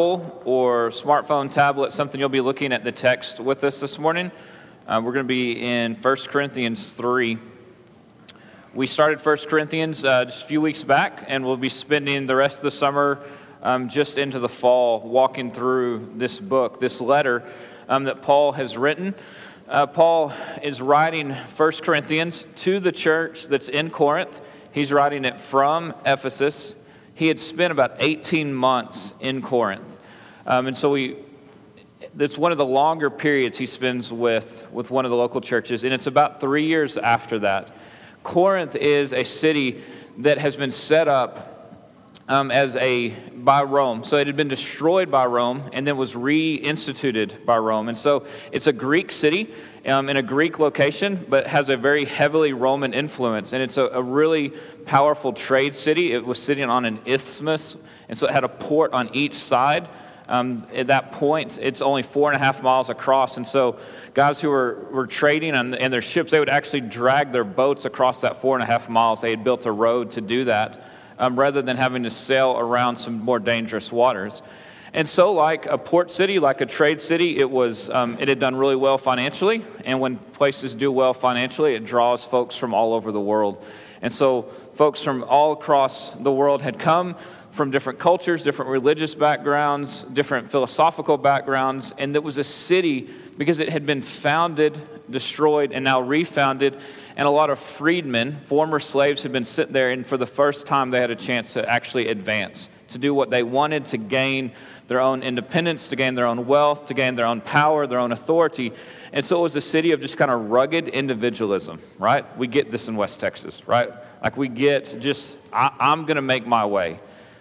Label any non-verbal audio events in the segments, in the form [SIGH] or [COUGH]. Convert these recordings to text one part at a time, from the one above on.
Bible or smartphone, tablet, something you'll be looking at the text with us this morning, uh, we're going to be in 1 Corinthians 3. We started 1 Corinthians uh, just a few weeks back, and we'll be spending the rest of the summer um, just into the fall walking through this book, this letter um, that Paul has written. Uh, Paul is writing 1 Corinthians to the church that's in Corinth. He's writing it from Ephesus. He had spent about 18 months in Corinth. Um, and so we, it's one of the longer periods he spends with, with one of the local churches, and it's about three years after that. Corinth is a city that has been set up um, as a by Rome. So it had been destroyed by Rome and then was reinstituted by Rome. And so it's a Greek city um, in a Greek location, but has a very heavily Roman influence. And it's a, a really powerful trade city. It was sitting on an isthmus, and so it had a port on each side. Um, at that point, it's only four and a half miles across. And so, guys who were, were trading on, in their ships, they would actually drag their boats across that four and a half miles. They had built a road to do that um, rather than having to sail around some more dangerous waters. And so, like a port city, like a trade city, it was um, it had done really well financially. And when places do well financially, it draws folks from all over the world. And so, folks from all across the world had come from different cultures, different religious backgrounds, different philosophical backgrounds, and it was a city because it had been founded, destroyed, and now refounded. And a lot of freedmen, former slaves, had been sitting there, and for the first time, they had a chance to actually advance, to do what they wanted, to gain their own independence, to gain their own wealth, to gain their own power, their own authority. And so it was a city of just kind of rugged individualism, right? We get this in West Texas, right? Like we get just, I, am going to make my way.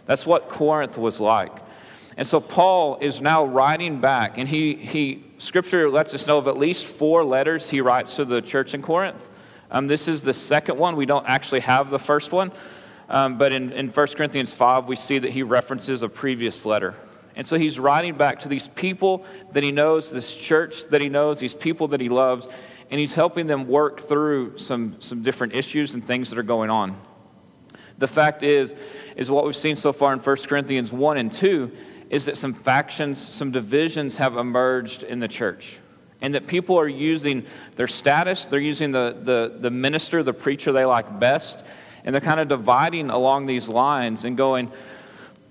That's what Corinth was like. And so Paul is now writing back, and he, he scripture lets us know of at least four letters he writes to the church in Corinth. Um, this is the second one. We don't actually have the first one. Um, but in, in 1 Corinthians 5, we see that he references a previous letter. And so he's writing back to these people that he knows, this church that he knows, these people that he loves, and he's helping them work through some, some different issues and things that are going on. The fact is, is what we've seen so far in 1 Corinthians 1 and 2 is that some factions, some divisions have emerged in the church. And that people are using their status, they're using the, the, the minister, the preacher they like best, and they're kind of dividing along these lines and going,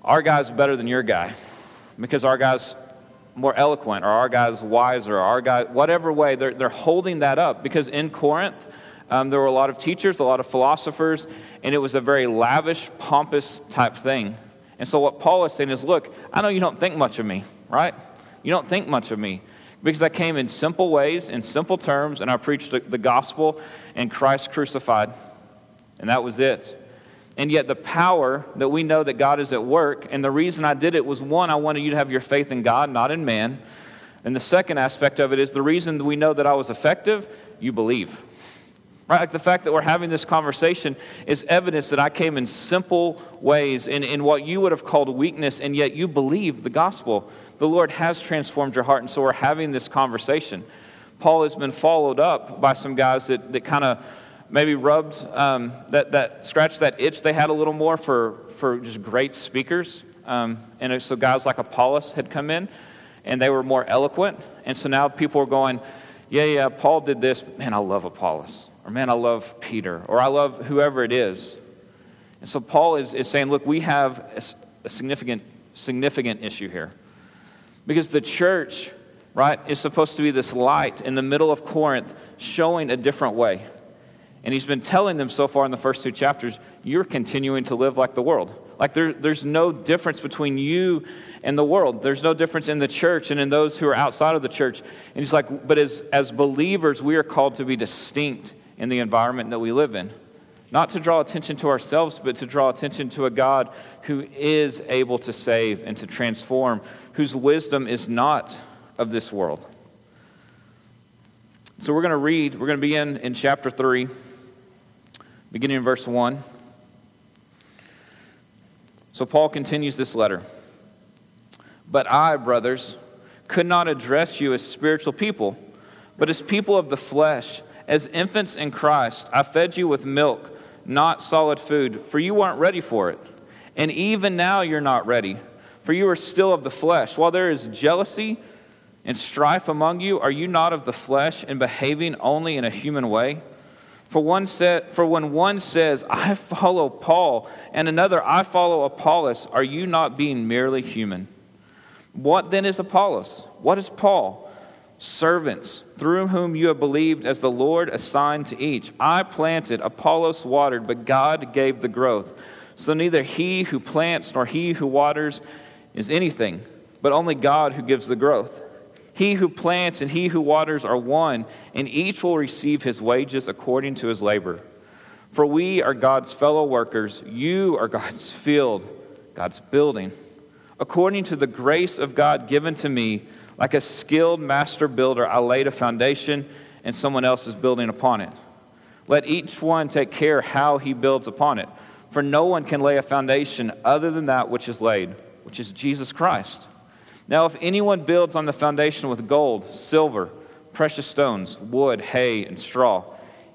Our guy's better than your guy because our guy's more eloquent or our guy's wiser or our guy, whatever way, they're, they're holding that up because in Corinth, um, there were a lot of teachers, a lot of philosophers, and it was a very lavish, pompous type thing. And so, what Paul is saying is, look, I know you don't think much of me, right? You don't think much of me because I came in simple ways, in simple terms, and I preached the gospel and Christ crucified. And that was it. And yet, the power that we know that God is at work, and the reason I did it was one, I wanted you to have your faith in God, not in man. And the second aspect of it is the reason we know that I was effective, you believe. Right? Like the fact that we're having this conversation is evidence that I came in simple ways, in, in what you would have called weakness, and yet you believe the gospel. The Lord has transformed your heart, and so we're having this conversation. Paul has been followed up by some guys that, that kind of maybe rubbed um, that, that scratched that itch they had a little more for, for just great speakers. Um, and so guys like Apollos had come in, and they were more eloquent. And so now people are going, yeah, yeah, Paul did this. Man, I love Apollos or man, I love Peter, or I love whoever it is. And so Paul is, is saying, look, we have a, a significant, significant issue here. Because the church, right, is supposed to be this light in the middle of Corinth showing a different way. And he's been telling them so far in the first two chapters, you're continuing to live like the world. Like there, there's no difference between you and the world. There's no difference in the church and in those who are outside of the church. And he's like, but as, as believers, we are called to be distinct in the environment that we live in. Not to draw attention to ourselves, but to draw attention to a God who is able to save and to transform, whose wisdom is not of this world. So we're going to read, we're going to begin in chapter 3, beginning in verse 1. So Paul continues this letter. But I, brothers, could not address you as spiritual people, but as people of the flesh as infants in Christ, I fed you with milk, not solid food, for you weren't ready for it. And even now you're not ready. for you are still of the flesh. While there is jealousy and strife among you, are you not of the flesh and behaving only in a human way? For, one said, for when one says, I follow Paul, and another, I follow Apollos, are you not being merely human? What then is Apollos? What is Paul? Servants, through whom you have believed as the Lord assigned to each. I planted, Apollos watered, but God gave the growth. So neither he who plants nor he who waters is anything, but only God who gives the growth. He who plants and he who waters are one, and each will receive his wages according to his labor. For we are God's fellow workers. You are God's field, God's building. According to the grace of God given to me, like a skilled master builder, I laid a foundation, and someone else is building upon it. Let each one take care how he builds upon it. For no one can lay a foundation other than that which is laid which is Jesus Christ. Now, if anyone builds on the foundation with gold, silver, precious stones, wood, hay, and straw,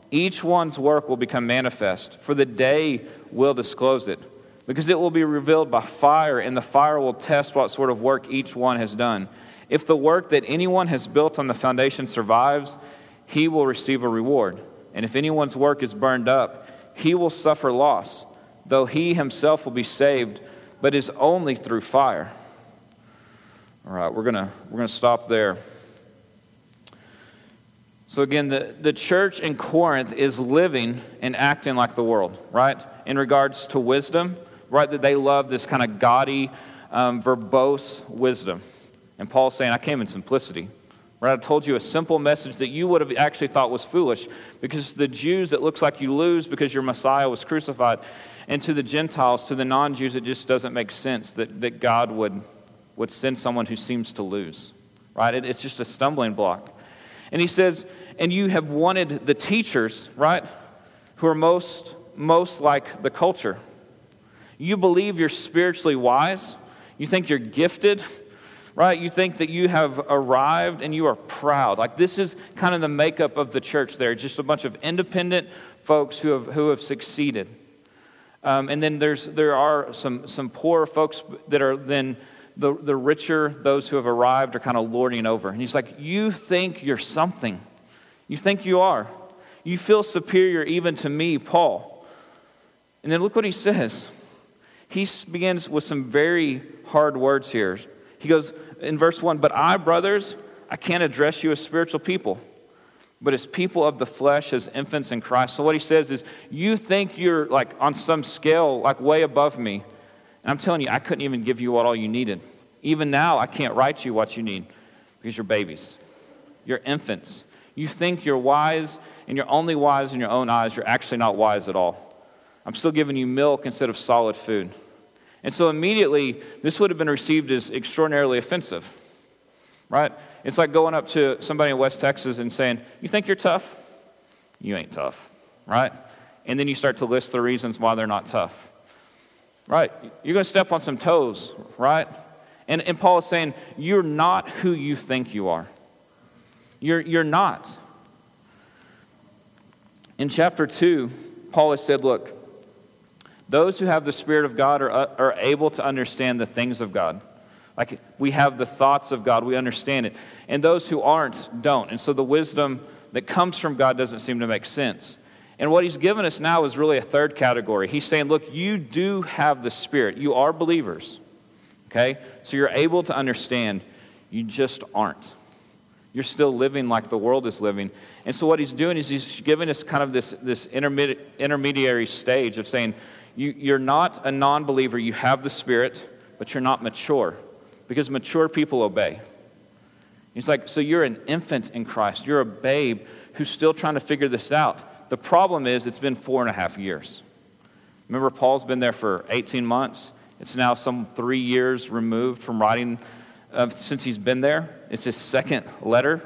each one's work will become manifest, for the day will disclose it, because it will be revealed by fire, and the fire will test what sort of work each one has done. If the work that anyone has built on the foundation survives, he will receive a reward. And if anyone's work is burned up, he will suffer loss, though he himself will be saved but is only through fire. All right, we're going to we're going to stop there. So, again, the, the church in Corinth is living and acting like the world, right? In regards to wisdom, right? That they love this kind of gaudy, um, verbose wisdom. And Paul's saying, I came in simplicity. Right? I told you a simple message that you would have actually thought was foolish because the Jews, it looks like you lose because your Messiah was crucified. And to the Gentiles, to the non Jews, it just doesn't make sense that, that God would, would send someone who seems to lose. Right? It, it's just a stumbling block. And he says, and you have wanted the teachers, right, who are most, most like the culture. You believe you're spiritually wise. You think you're gifted, right? You think that you have arrived and you are proud. Like this is kind of the makeup of the church there, just a bunch of independent folks who have, who have succeeded. Um, and then there's, there are some, some poor folks that are then the, the richer, those who have arrived, are kind of lording over. And he's like, You think you're something. You think you are. You feel superior even to me, Paul. And then look what he says. He begins with some very hard words here. He goes in verse 1 But I, brothers, I can't address you as spiritual people but as people of the flesh, as infants in Christ. So what he says is, you think you're like on some scale, like way above me. And I'm telling you, I couldn't even give you what all you needed. Even now, I can't write you what you need because you're babies. You're infants. You think you're wise, and you're only wise in your own eyes. You're actually not wise at all. I'm still giving you milk instead of solid food. And so immediately, this would have been received as extraordinarily offensive, right? It's like going up to somebody in West Texas and saying, You think you're tough? You ain't tough, right? And then you start to list the reasons why they're not tough, right? You're going to step on some toes, right? And, and Paul is saying, You're not who you think you are. You're, you're not. In chapter 2, Paul has said, Look, those who have the Spirit of God are, uh, are able to understand the things of God. Like we have the thoughts of God, we understand it. And those who aren't don't. And so the wisdom that comes from God doesn't seem to make sense. And what he's given us now is really a third category. He's saying, look, you do have the Spirit. You are believers. Okay? So you're able to understand. You just aren't. You're still living like the world is living. And so what he's doing is he's giving us kind of this, this intermedi- intermediary stage of saying, you, you're not a non believer. You have the Spirit, but you're not mature because mature people obey. He's like, so you're an infant in Christ. You're a babe who's still trying to figure this out. The problem is, it's been four and a half years. Remember, Paul's been there for 18 months. It's now some three years removed from writing uh, since he's been there. It's his second letter.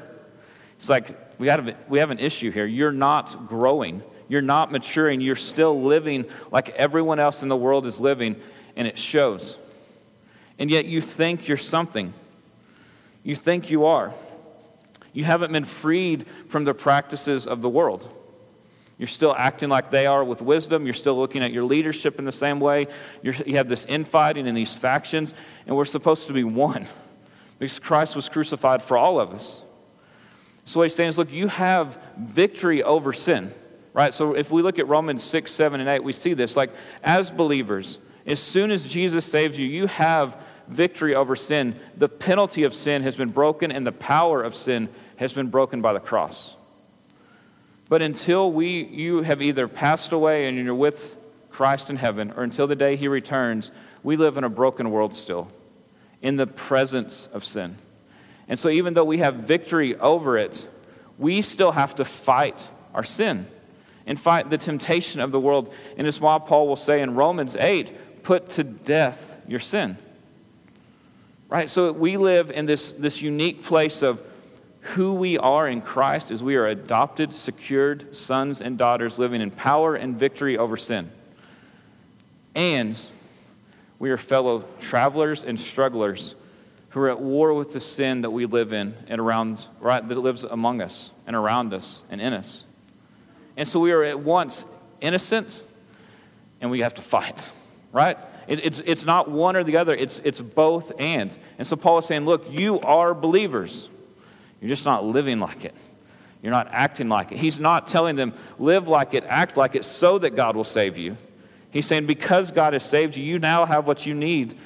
It's like, we we have an issue here. You're not growing, you're not maturing, you're still living like everyone else in the world is living, and it shows and yet you think you're something. You think you are. You haven't been freed from the practices of the world. You're still acting like they are with wisdom. You're still looking at your leadership in the same way. You're, you have this infighting and these factions, and we're supposed to be one because Christ was crucified for all of us. So what he's saying is, look, you have victory over sin, right? So if we look at Romans 6, 7, and 8, we see this. Like, as believers, as soon as Jesus saves you, you have victory over sin. The penalty of sin has been broken, and the power of sin has been broken by the cross. But until we, you have either passed away and you're with Christ in heaven, or until the day he returns, we live in a broken world still, in the presence of sin. And so, even though we have victory over it, we still have to fight our sin and fight the temptation of the world. And it's why Paul will say in Romans 8, put to death your sin. Right? So we live in this, this unique place of who we are in Christ is we are adopted, secured sons and daughters living in power and victory over sin. And we are fellow travelers and strugglers who are at war with the sin that we live in and around, right, that lives among us and around us and in us. And so we are at once innocent and we have to fight, right? It, it's, it's not one or the other, it's, it's both and. And so Paul is saying, look, you are believers. You're just not living like it. You're not acting like it. He's not telling them, live like it, act like it, so that God will save you. He's saying, because God has saved you, you now have what you need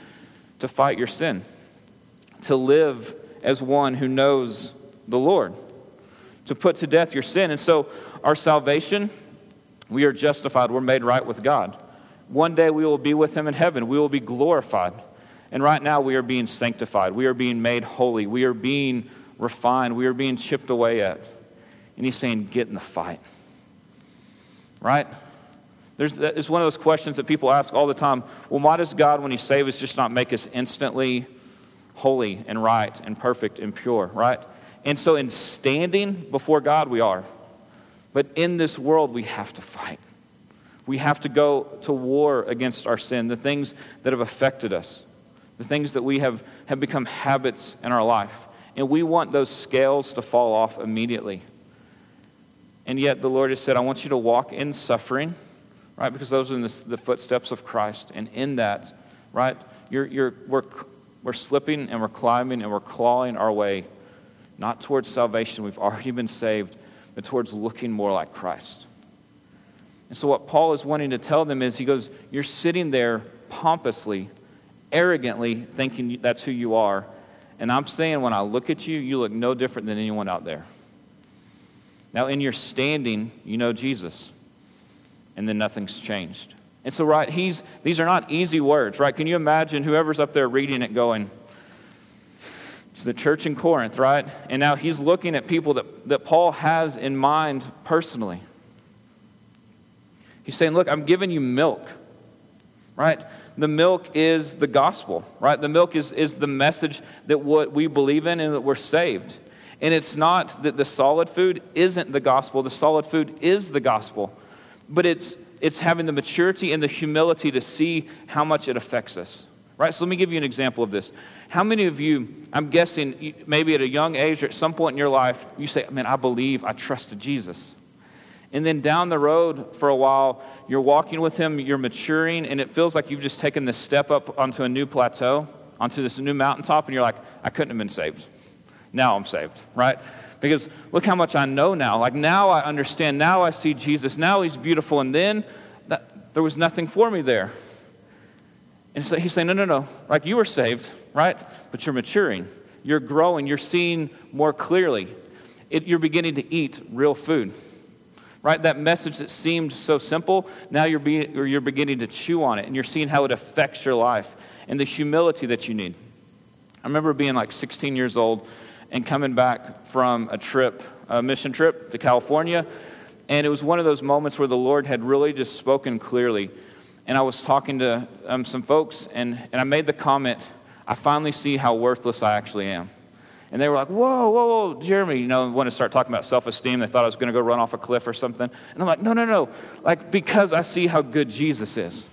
to fight your sin, to live as one who knows the Lord, to put to death your sin. And so, our salvation, we are justified, we're made right with God. One day we will be with him in heaven. We will be glorified. And right now we are being sanctified. We are being made holy. We are being refined. We are being chipped away at. And he's saying, get in the fight. Right? There's, it's one of those questions that people ask all the time. Well, why does God, when he saves us, just not make us instantly holy and right and perfect and pure, right? And so in standing before God, we are. But in this world, we have to fight. We have to go to war against our sin, the things that have affected us, the things that we have, have become habits in our life. And we want those scales to fall off immediately. And yet the Lord has said, I want you to walk in suffering, right? Because those are the, the footsteps of Christ. And in that, right, you're, you're, we're, we're slipping and we're climbing and we're clawing our way, not towards salvation, we've already been saved, but towards looking more like Christ. And so, what Paul is wanting to tell them is he goes, You're sitting there pompously, arrogantly thinking that's who you are. And I'm saying, when I look at you, you look no different than anyone out there. Now, in your standing, you know Jesus. And then nothing's changed. And so, right, he's, these are not easy words, right? Can you imagine whoever's up there reading it going, the church in Corinth, right? And now he's looking at people that, that Paul has in mind personally. He's saying, Look, I'm giving you milk, right? The milk is the gospel, right? The milk is, is the message that what we believe in and that we're saved. And it's not that the solid food isn't the gospel, the solid food is the gospel. But it's, it's having the maturity and the humility to see how much it affects us. Right? So let me give you an example of this. How many of you, I'm guessing, maybe at a young age or at some point in your life, you say, Man, I believe, I trusted Jesus. And then down the road for a while, you're walking with Him, you're maturing, and it feels like you've just taken this step up onto a new plateau, onto this new mountaintop, and you're like, I couldn't have been saved. Now I'm saved, right? Because look how much I know now. Like now I understand. Now I see Jesus. Now He's beautiful. And then that, there was nothing for me there. And so He's saying, no, no, no. Like you were saved, right? But you're maturing. You're growing. You're seeing more clearly. It, you're beginning to eat real food right? That message that seemed so simple, now you're, or you're beginning to chew on it and you're seeing how it affects your life and the humility that you need. I remember being like 16 years old and coming back from a trip, a mission trip to California. And it was one of those moments where the Lord had really just spoken clearly. And I was talking to um, some folks, and, and I made the comment, I finally see how worthless I actually am. And they were like, whoa, whoa, whoa, Jeremy, you know, want to start talking about self esteem. They thought I was going to go run off a cliff or something. And I'm like, no, no, no. Like, because I see how good Jesus is.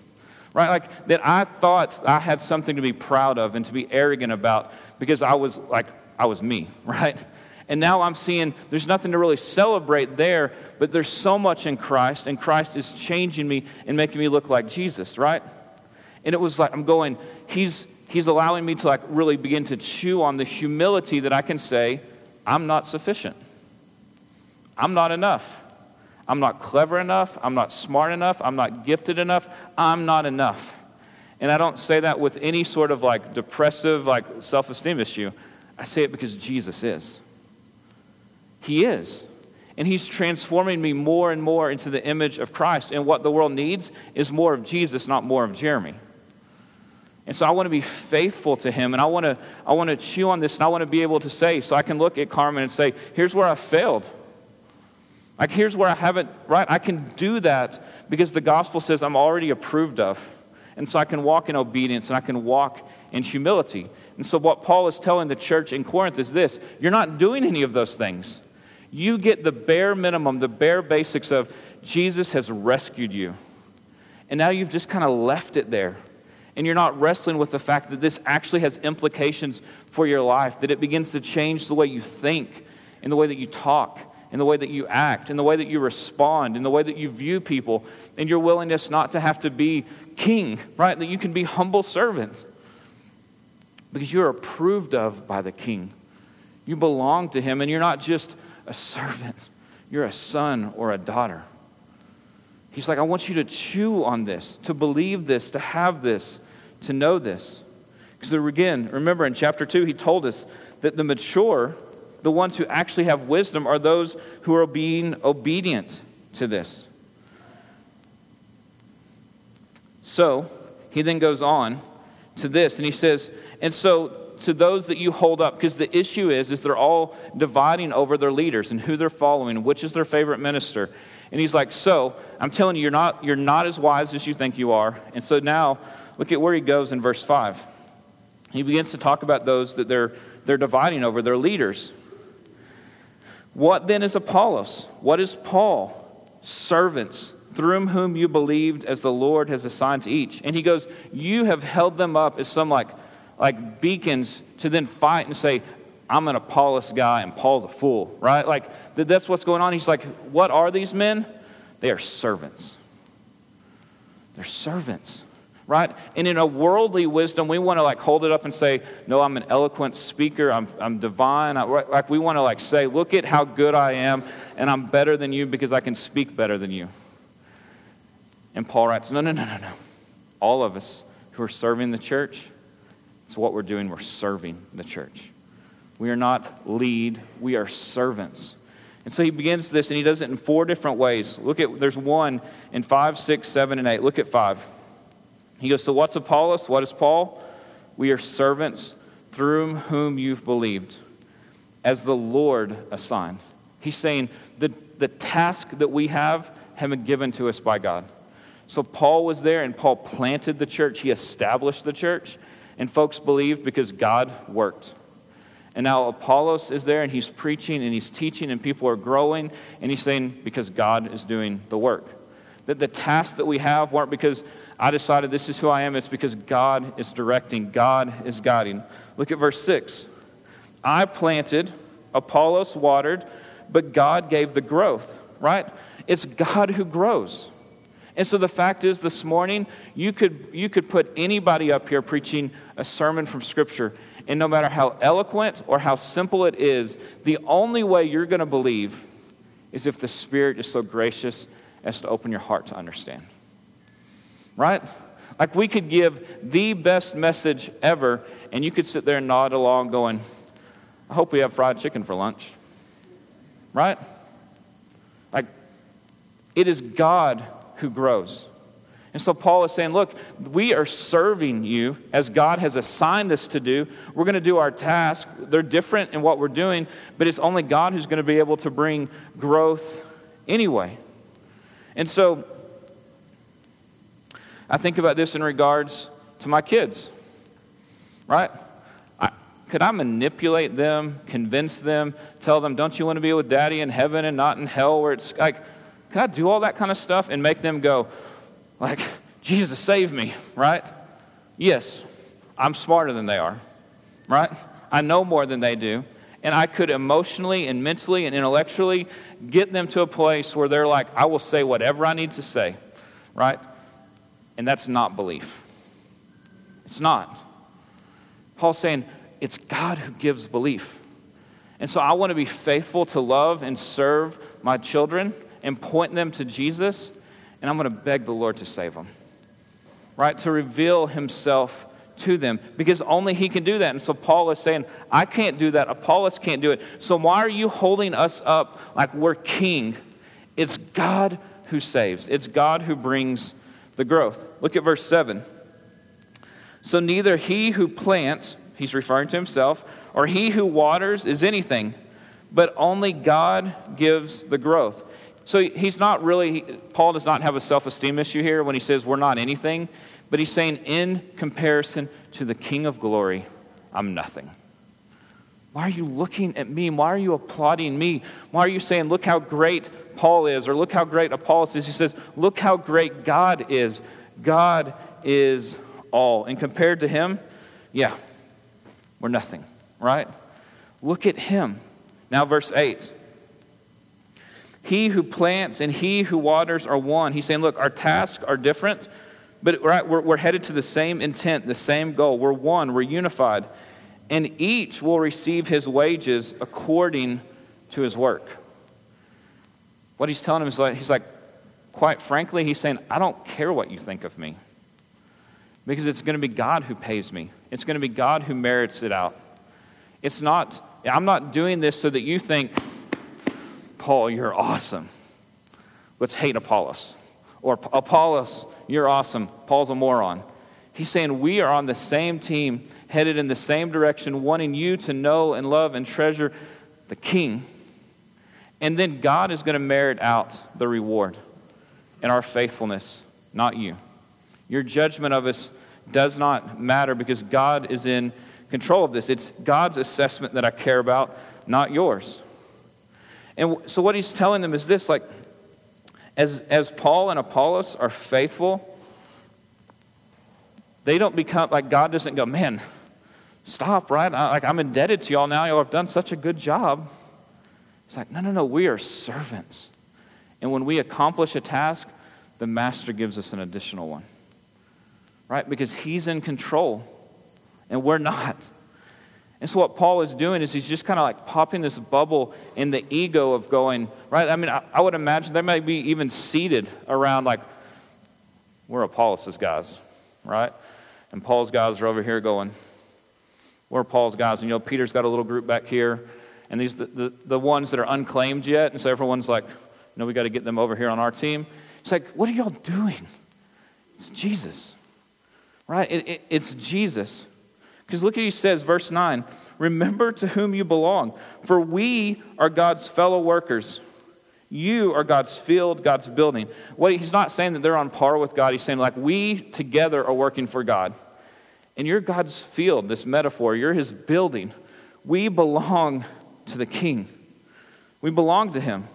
Right? Like, that I thought I had something to be proud of and to be arrogant about because I was like, I was me, [LAUGHS] right? And now I'm seeing there's nothing to really celebrate there, but there's so much in Christ, and Christ is changing me and making me look like Jesus, right? And it was like, I'm going, He's, he's allowing me to like really begin to chew on the humility that I can say, I'm not sufficient. I'm not enough. I'm not clever enough. I'm not smart enough. I'm not gifted enough. I'm not enough. And I don't say that with any sort of like depressive, like self esteem issue. I say it because Jesus is. He is. And He's transforming me more and more into the image of Christ. And what the world needs is more of Jesus, not more of Jeremy. And so I want to be faithful to him and I want to, I want to chew on this and I want to be able to say, so I can look at Carmen and say, here's where I failed. Like, here's where I haven't, right? I can do that because the gospel says I'm already approved of. And so I can walk in obedience and I can walk in humility. And so, what Paul is telling the church in Corinth is this you're not doing any of those things. You get the bare minimum, the bare basics of Jesus has rescued you. And now you've just kind of left it there and you're not wrestling with the fact that this actually has implications for your life, that it begins to change the way you think, in the way that you talk, in the way that you act, in the way that you respond, in the way that you view people, and your willingness not to have to be king, right? That you can be humble servants because you're approved of by the king. You belong to him, and you're not just a servant, you're a son or a daughter. He's like, I want you to chew on this, to believe this, to have this to know this. Because again, remember in chapter 2, he told us that the mature, the ones who actually have wisdom, are those who are being obedient to this. So, he then goes on to this, and he says, and so to those that you hold up, because the issue is, is they're all dividing over their leaders and who they're following, which is their favorite minister. And he's like, so I'm telling you, you're not, you're not as wise as you think you are. And so now Look at where he goes in verse 5. He begins to talk about those that they're, they're dividing over, their leaders. What then is Apollos? What is Paul? Servants, through whom you believed as the Lord has assigned to each. And he goes, You have held them up as some like, like beacons to then fight and say, I'm an Apollos guy and Paul's a fool, right? Like, that's what's going on. He's like, What are these men? They are servants. They're servants right? And in a worldly wisdom, we want to like hold it up and say, no, I'm an eloquent speaker. I'm, I'm divine. I, like we want to like say, look at how good I am, and I'm better than you because I can speak better than you. And Paul writes, no, no, no, no, no. All of us who are serving the church, it's what we're doing. We're serving the church. We are not lead, we are servants. And so he begins this, and he does it in four different ways. Look at, there's one in five, six, seven, and eight. Look at five. He goes, So what's Apollos? What is Paul? We are servants through whom you've believed, as the Lord assigned. He's saying the, the task that we have have been given to us by God. So Paul was there and Paul planted the church, he established the church, and folks believed because God worked. And now Apollos is there and he's preaching and he's teaching and people are growing, and he's saying because God is doing the work. That the tasks that we have weren't because I decided this is who I am. It's because God is directing, God is guiding. Look at verse 6. I planted, Apollos watered, but God gave the growth, right? It's God who grows. And so the fact is, this morning, you could, you could put anybody up here preaching a sermon from Scripture, and no matter how eloquent or how simple it is, the only way you're going to believe is if the Spirit is so gracious as to open your heart to understand right? Like we could give the best message ever, and you could sit there and nod along going, I hope we have fried chicken for lunch, right? Like, it is God who grows. And so Paul is saying, look, we are serving you as God has assigned us to do. We're going to do our task. They're different in what we're doing, but it's only God who's going to be able to bring growth anyway. And so I think about this in regards to my kids, right? I, could I manipulate them, convince them, tell them, don't you want to be with daddy in heaven and not in hell where it's like, can I do all that kind of stuff and make them go, like, Jesus, save me, right? Yes, I'm smarter than they are, right? I know more than they do. and I could emotionally and mentally and intellectually get them to a place where they're like, I will say whatever I need to say, right? And that's not belief. It's not. Paul's saying it's God who gives belief. And so I want to be faithful to love and serve my children and point them to Jesus, and I'm going to beg the Lord to save them, right? To reveal himself to them because only he can do that. And so Paul is saying, I can't do that. Apollos can't do it. So why are you holding us up like we're king? It's God who saves, it's God who brings the growth. Look at verse 7. So neither he who plants, he's referring to himself, or he who waters is anything, but only God gives the growth. So he's not really, Paul does not have a self esteem issue here when he says we're not anything. But he's saying, in comparison to the King of glory, I'm nothing. Why are you looking at me? Why are you applauding me? Why are you saying, look how great Paul is, or look how great Apollos is? He says, look how great God is. God is all. And compared to him, yeah, we're nothing, right? Look at him. Now, verse 8. He who plants and he who waters are one. He's saying, look, our tasks are different, but right, we're, we're headed to the same intent, the same goal. We're one, we're unified. And each will receive his wages according to his work. What he's telling him is like, he's like, quite frankly, he's saying, I don't care what you think of me. Because it's going to be God who pays me, it's going to be God who merits it out. It's not, I'm not doing this so that you think, Paul, you're awesome. Let's hate Apollos. Or Apollos, you're awesome. Paul's a moron. He's saying we are on the same team, headed in the same direction, wanting you to know and love and treasure the King. And then God is going to merit out the reward in our faithfulness, not you. Your judgment of us does not matter because God is in control of this. It's God's assessment that I care about, not yours. And so what he's telling them is this like, as, as Paul and Apollos are faithful, they don't become like God doesn't go, man, stop, right? I, like I'm indebted to y'all now. Y'all have done such a good job. It's like, no, no, no, we are servants. And when we accomplish a task, the master gives us an additional one. Right? Because he's in control and we're not. And so, what Paul is doing is he's just kind of like popping this bubble in the ego of going, right? I mean, I, I would imagine they might be even seated around, like, we're Apollos' guys, right? And Paul's guys are over here going, we're Paul's guys. And, you know, Peter's got a little group back here, and these the, the, the ones that are unclaimed yet. And so everyone's like, no, we got to get them over here on our team. It's like, what are y'all doing? It's Jesus, right? It, it, it's Jesus. Because look at he says, verse 9 Remember to whom you belong, for we are God's fellow workers. You are God's field, God's building. Well, he's not saying that they're on par with God. He's saying, like, we together are working for God. And you're God's field, this metaphor. You're his building. We belong to the king, we belong to him.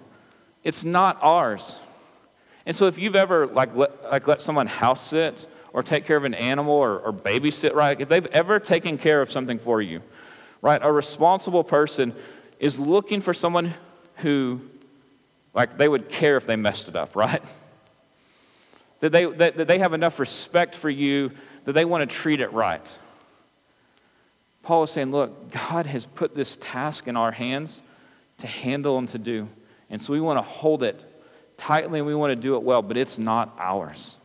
It's not ours. And so if you've ever, like, let, like, let someone house sit, or take care of an animal or, or babysit, right? If they've ever taken care of something for you, right? A responsible person is looking for someone who, like, they would care if they messed it up, [LAUGHS] right? That they, that, that they have enough respect for you that they want to treat it right. Paul is saying, look, God has put this task in our hands to handle and to do. And so we want to hold it tightly and we want to do it well, but it's not ours,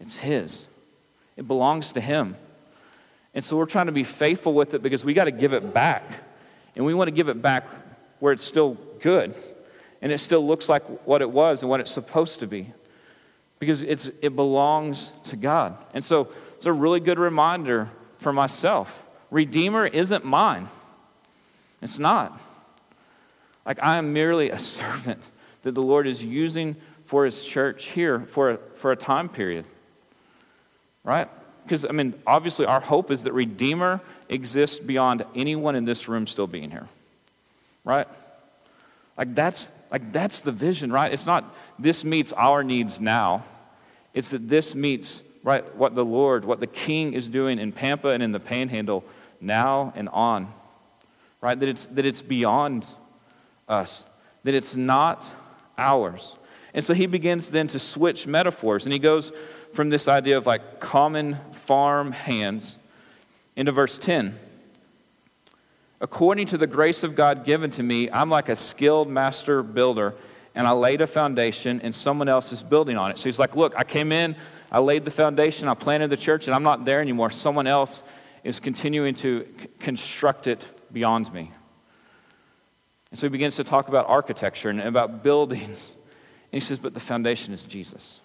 it's His. It belongs to Him. And so we're trying to be faithful with it because we got to give it back. And we want to give it back where it's still good and it still looks like what it was and what it's supposed to be because it's, it belongs to God. And so it's a really good reminder for myself Redeemer isn't mine, it's not. Like I am merely a [LAUGHS] servant that the Lord is using for His church here for a, for a time period right? Because, I mean, obviously, our hope is that Redeemer exists beyond anyone in this room still being here, right? Like, that's, like, that's the vision, right? It's not this meets our needs now, it's that this meets, right, what the Lord, what the King is doing in Pampa and in the Panhandle now and on. right? That it's, that it's beyond us, that it's not ours. And so he begins then to switch metaphors, and he goes from this idea of like common farm hands into verse 10. According to the grace of God given to me, I'm like a skilled master builder, and I laid a foundation, and someone else is building on it. So he's like, Look, I came in, I laid the foundation, I planted the church, and I'm not there anymore. Someone else is continuing to c- construct it beyond me. And so he begins to talk about architecture and about buildings. And he says, But the foundation is Jesus.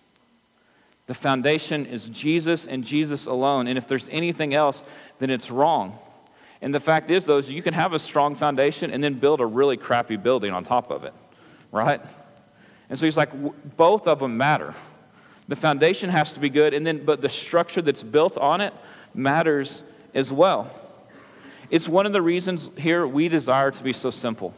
The foundation is Jesus and Jesus alone. And if there's anything else, then it's wrong. And the fact is, though, is you can have a strong foundation and then build a really crappy building on top of it, right? And so he's like, both of them matter. The foundation has to be good, and then, but the structure that's built on it matters as well. It's one of the reasons here we desire to be so simple,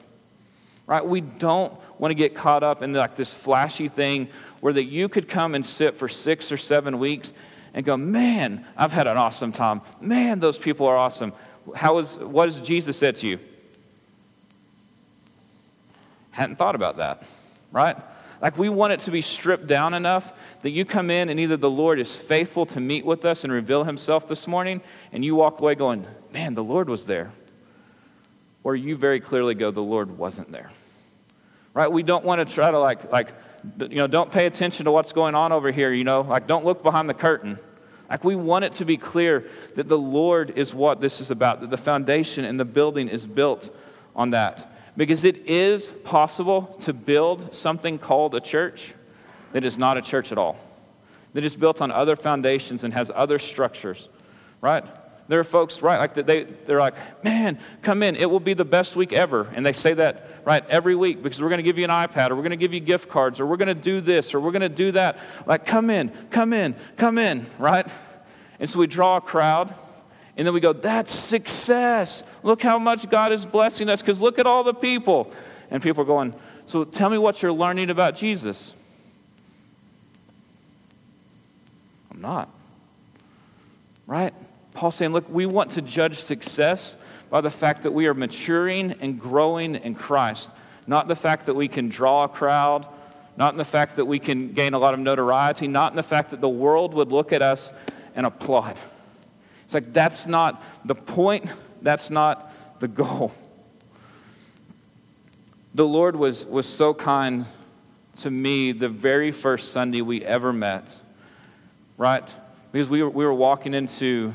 right? We don't want to get caught up in like this flashy thing where that you could come and sit for six or seven weeks and go, man, I've had an awesome time. Man, those people are awesome. How is, what has Jesus said to you? Hadn't thought about that, right? Like we want it to be stripped down enough that you come in and either the Lord is faithful to meet with us and reveal himself this morning, and you walk away going, man, the Lord was there. Or you very clearly go, the Lord wasn't there. Right? We don't want to try to like, like you know, don't pay attention to what's going on over here, you know, like don't look behind the curtain. Like we want it to be clear that the Lord is what this is about, that the foundation and the building is built on that. Because it is possible to build something called a church that is not a church at all, that is built on other foundations and has other structures, right? There are folks, right, like they, they're like, man, come in. It will be the best week ever. And they say that, right, every week because we're going to give you an iPad or we're going to give you gift cards or we're going to do this or we're going to do that. Like, come in, come in, come in, right? And so we draw a crowd and then we go, that's success. Look how much God is blessing us because look at all the people. And people are going, so tell me what you're learning about Jesus. I'm not. Right? Paul's saying, look, we want to judge success by the fact that we are maturing and growing in Christ, not the fact that we can draw a crowd, not in the fact that we can gain a lot of notoriety, not in the fact that the world would look at us and applaud. It's like that's not the point, that's not the goal. The Lord was, was so kind to me the very first Sunday we ever met, right? Because we were, we were walking into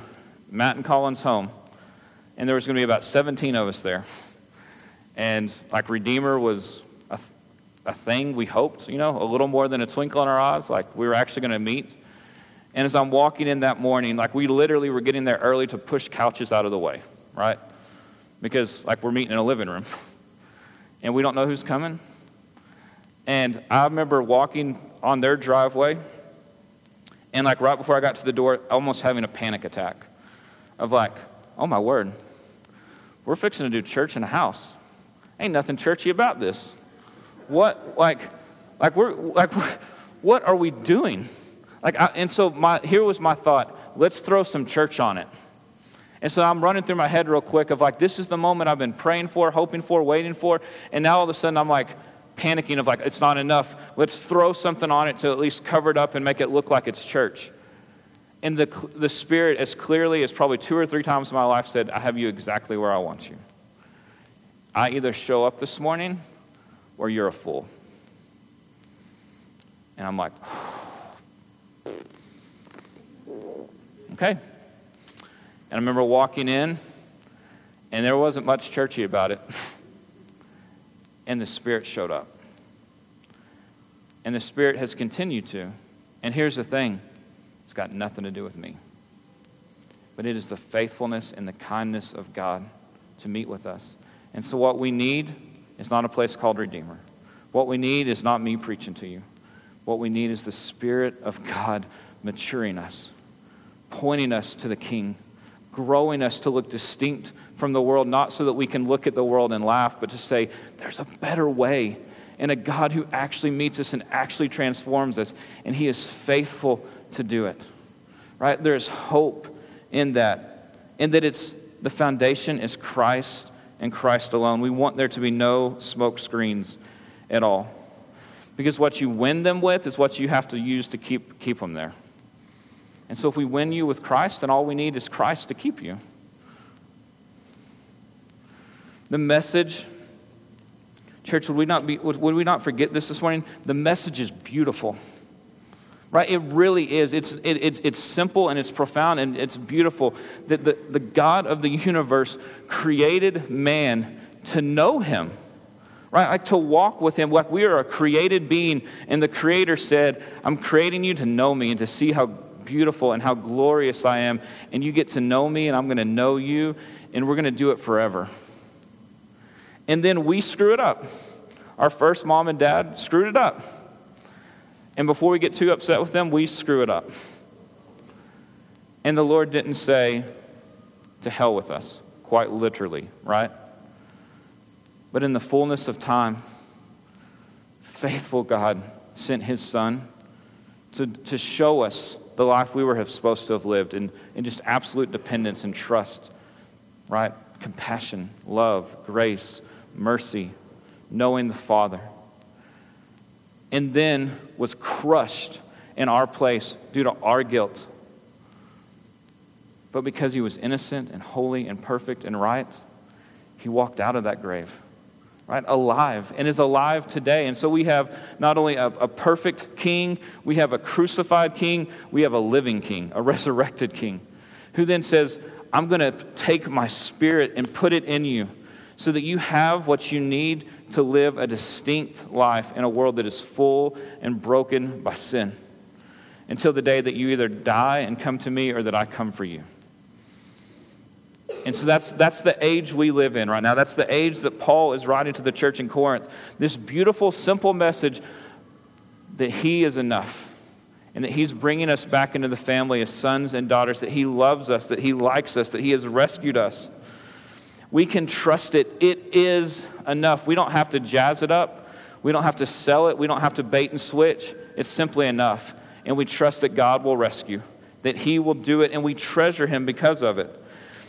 Matt and Colin's home, and there was going to be about 17 of us there. And like Redeemer was a, a thing we hoped, you know, a little more than a twinkle in our eyes, like we were actually going to meet. And as I'm walking in that morning, like we literally were getting there early to push couches out of the way, right? Because like we're meeting in a living room. [LAUGHS] And we don't know who's coming. And I remember walking on their driveway, and like right before I got to the door, almost having a panic attack of like, oh my word, we're fixing to do church in a house. Ain't nothing churchy about this. What, like, like we're, like, what are we doing? Like, I, and so my, here was my thought let's throw some church on it. And so I'm running through my head real quick of like, this is the moment I've been praying for, hoping for, waiting for. And now all of a sudden I'm like panicking of like, it's not enough. Let's throw something on it to at least cover it up and make it look like it's church. And the, the Spirit, as clearly as probably two or three times in my life, said, I have you exactly where I want you. I either show up this morning or you're a fool. And I'm like, [SIGHS] okay. And I remember walking in, and there wasn't much churchy about it. [LAUGHS] and the Spirit showed up. And the Spirit has continued to. And here's the thing got nothing to do with me. But it is the faithfulness and the kindness of God to meet with us. And so, what we need is not a place called Redeemer. What we need is not me preaching to you. What we need is the Spirit of God maturing us, pointing us to the King, growing us to look distinct from the world, not so that we can look at the world and laugh, but to say, there's a better way, and a God who actually meets us and actually transforms us, and He is faithful to do it. Right? There's hope in that. In that it's the foundation is Christ and Christ alone. We want there to be no smoke screens at all. Because what you win them with is what you have to use to keep, keep them there. And so if we win you with Christ, then all we need is Christ to keep you. The message, church, would we not, be, would, would we not forget this this morning? The message is beautiful. Right? It really is. It's, it, it's, it's simple and it's profound and it's beautiful that the, the God of the universe created man to know him right? Like to walk with Him, like we are a created being, and the Creator said, I'm creating you to know me and to see how beautiful and how glorious I am, and you get to know me, and I'm going to know you, and we're going to do it forever and then we screw it up. Our first mom and dad screwed it up. And before we get too upset with them, we screw it up. And the Lord didn't say, to hell with us, quite literally, right? But in the fullness of time, faithful God sent his son to, to show us the life we were supposed to have lived in, in just absolute dependence and trust, right? Compassion, love, grace, mercy, knowing the Father, and then was crushed in our place due to our guilt. But because he was innocent and holy and perfect and right, he walked out of that grave, right? Alive, and is alive today. And so we have not only a, a perfect king, we have a crucified king, we have a living king, a [LAUGHS] resurrected king, who then says, I'm going to take my spirit and put it in you so that you have what you need to live a distinct life in a world that is full and broken by sin until the day that you either die and come to me or that I come for you. And so that's, that's the age we live in right now. That's the age that Paul is writing to the church in Corinth. This beautiful, simple message that he is enough and that he's bringing us back into the family as sons and daughters, that he loves us, that he likes us, that he has rescued us we can trust it. It is enough. We don't have to jazz it up. We don't have to sell it. We don't have to bait and switch. It's simply enough. And we trust that God will rescue, that He will do it, and we treasure Him because of it.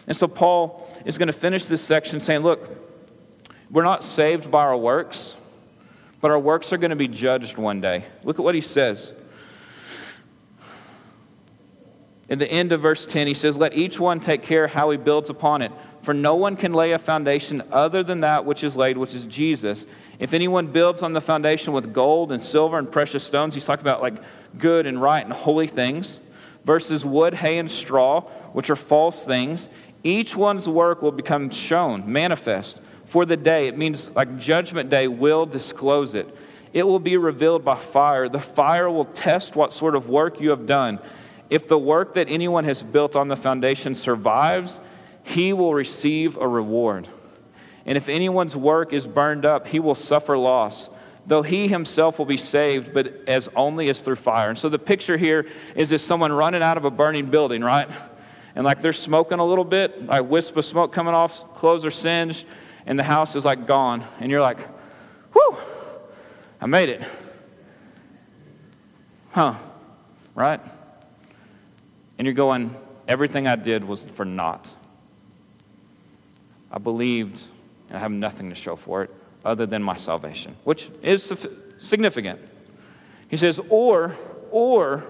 And so Paul is going to finish this section saying, Look, we're not saved by our works, but our works are going to be judged one day. Look at what he says. In the end of verse 10, he says, Let each one take care how he builds upon it. For no one can lay a foundation other than that which is laid, which is Jesus. If anyone builds on the foundation with gold and silver and precious stones, he's talking about like good and right and holy things, versus wood, hay, and straw, which are false things, each one's work will become shown, manifest. For the day, it means like judgment day, will disclose it. It will be revealed by fire. The fire will test what sort of work you have done. If the work that anyone has built on the foundation survives, he will receive a reward. And if anyone's work is burned up, he will suffer loss, though he himself will be saved, but as only as through fire. And so the picture here is this someone running out of a burning building, right? And like they're smoking a little bit, like wisp of smoke coming off, clothes are singed, and the house is like gone. And you're like, whew, I made it. Huh, right? And you're going, everything I did was for naught. I believed, and I have nothing to show for it other than my salvation, which is significant. He says, or, or,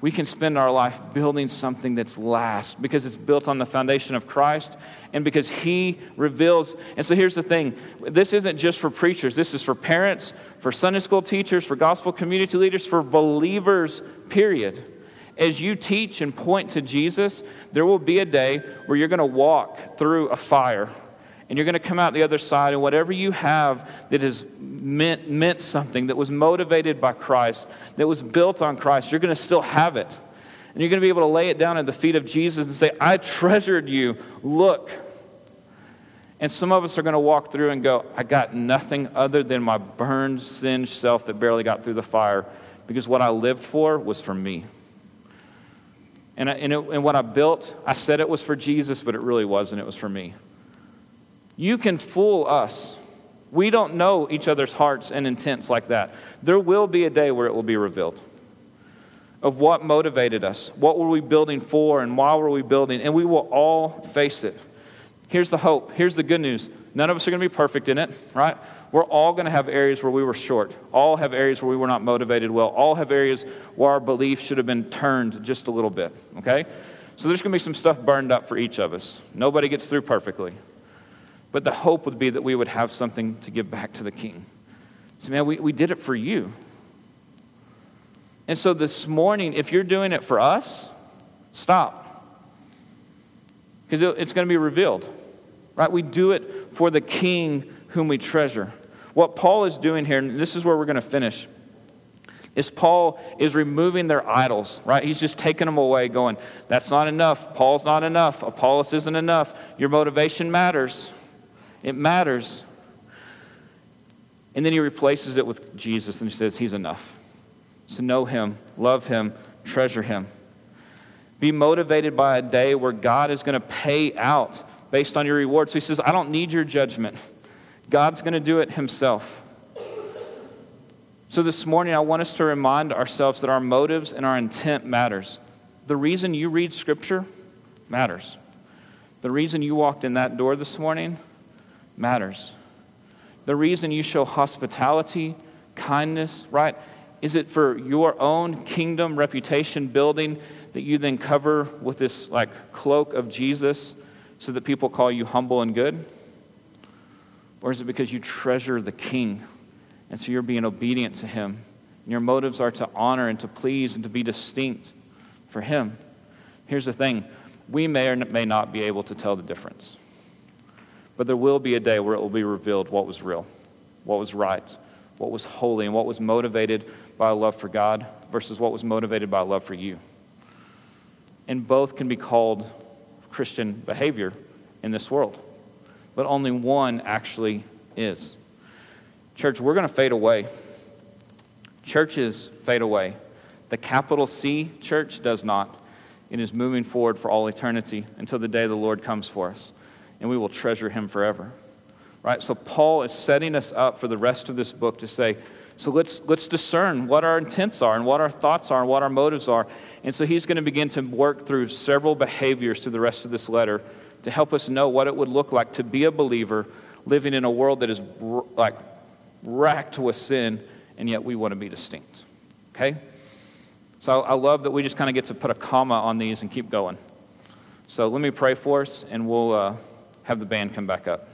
we can spend our life building something that's last because it's built on the foundation of Christ and because He reveals. And so here's the thing this isn't just for preachers, this is for parents, for Sunday school teachers, for gospel community leaders, for believers, period as you teach and point to Jesus, there will be a day where you're going to walk through a fire and you're going to come out the other side, and whatever you have that has meant, meant something, that was motivated by Christ, that was built on Christ, you're going to still have it. And you're going to be able to lay it down at the feet of Jesus and say, I treasured you. Look. And some of us are going to walk through and go, I got nothing other than my burned, singed self that barely got through the fire because what I lived for was for me. And, I, and, it, and what I built, I said it was for Jesus, but it really wasn't. It was for me. You can fool us. We don't know each other's hearts and intents like that. There will be a day where it will be revealed of what motivated us, what were we building for, and why were we building, and we will all face it. Here's the hope. Here's the good news. None of us are going to be perfect in it, right? We're all going to have areas where we were short. All have areas where we were not motivated well. All have areas where our belief should have been turned just a little bit, okay? So there's going to be some stuff burned up for each of us. Nobody gets through perfectly. But the hope would be that we would have something to give back to the king. So, man, we, we did it for you. And so this morning, if you're doing it for us, stop. Because it's going to be revealed, right? We do it for the king whom we treasure. What Paul is doing here, and this is where we're going to finish, is Paul is removing their idols, right? He's just taking them away, going, that's not enough. Paul's not enough. Apollos isn't enough. Your motivation matters. It matters. And then he replaces it with Jesus and he says, He's enough. So know him, love him, treasure him. Be motivated by a day where God is going to pay out based on your reward. So he says, I don't need your judgment. God's going to do it himself. So this morning, I want us to remind ourselves that our motives and our intent matters. The reason you read Scripture matters. The reason you walked in that door this morning matters. The reason you show hospitality, kindness, right? Is it for your own kingdom reputation building that you then cover with this like cloak of Jesus so that people call you humble and good? Or is it because you treasure the king and so you're being obedient to him? And your motives are to honor and to please and to be distinct for him. Here's the thing we may or may not be able to tell the difference. But there will be a day where it will be revealed what was real, what was right, what was holy, and what was motivated by a love for God versus what was motivated by a love for you and both can be called Christian behavior in this world. But only one actually is. Church, we're going to fade away. Churches fade away. The capital C church does not. It is moving forward for all eternity until the day the Lord comes for us, and we will treasure him forever. Right? So Paul is setting us up for the rest of this book to say, so let's, let's discern what our intents are and what our thoughts are and what our motives are. And so he's going to begin to work through several behaviors through the rest of this letter to help us know what it would look like to be a believer living in a world that is like racked with sin, and yet we want to be distinct. Okay? So I love that we just kind of get to put a comma on these and keep going. So let me pray for us, and we'll uh, have the band come back up.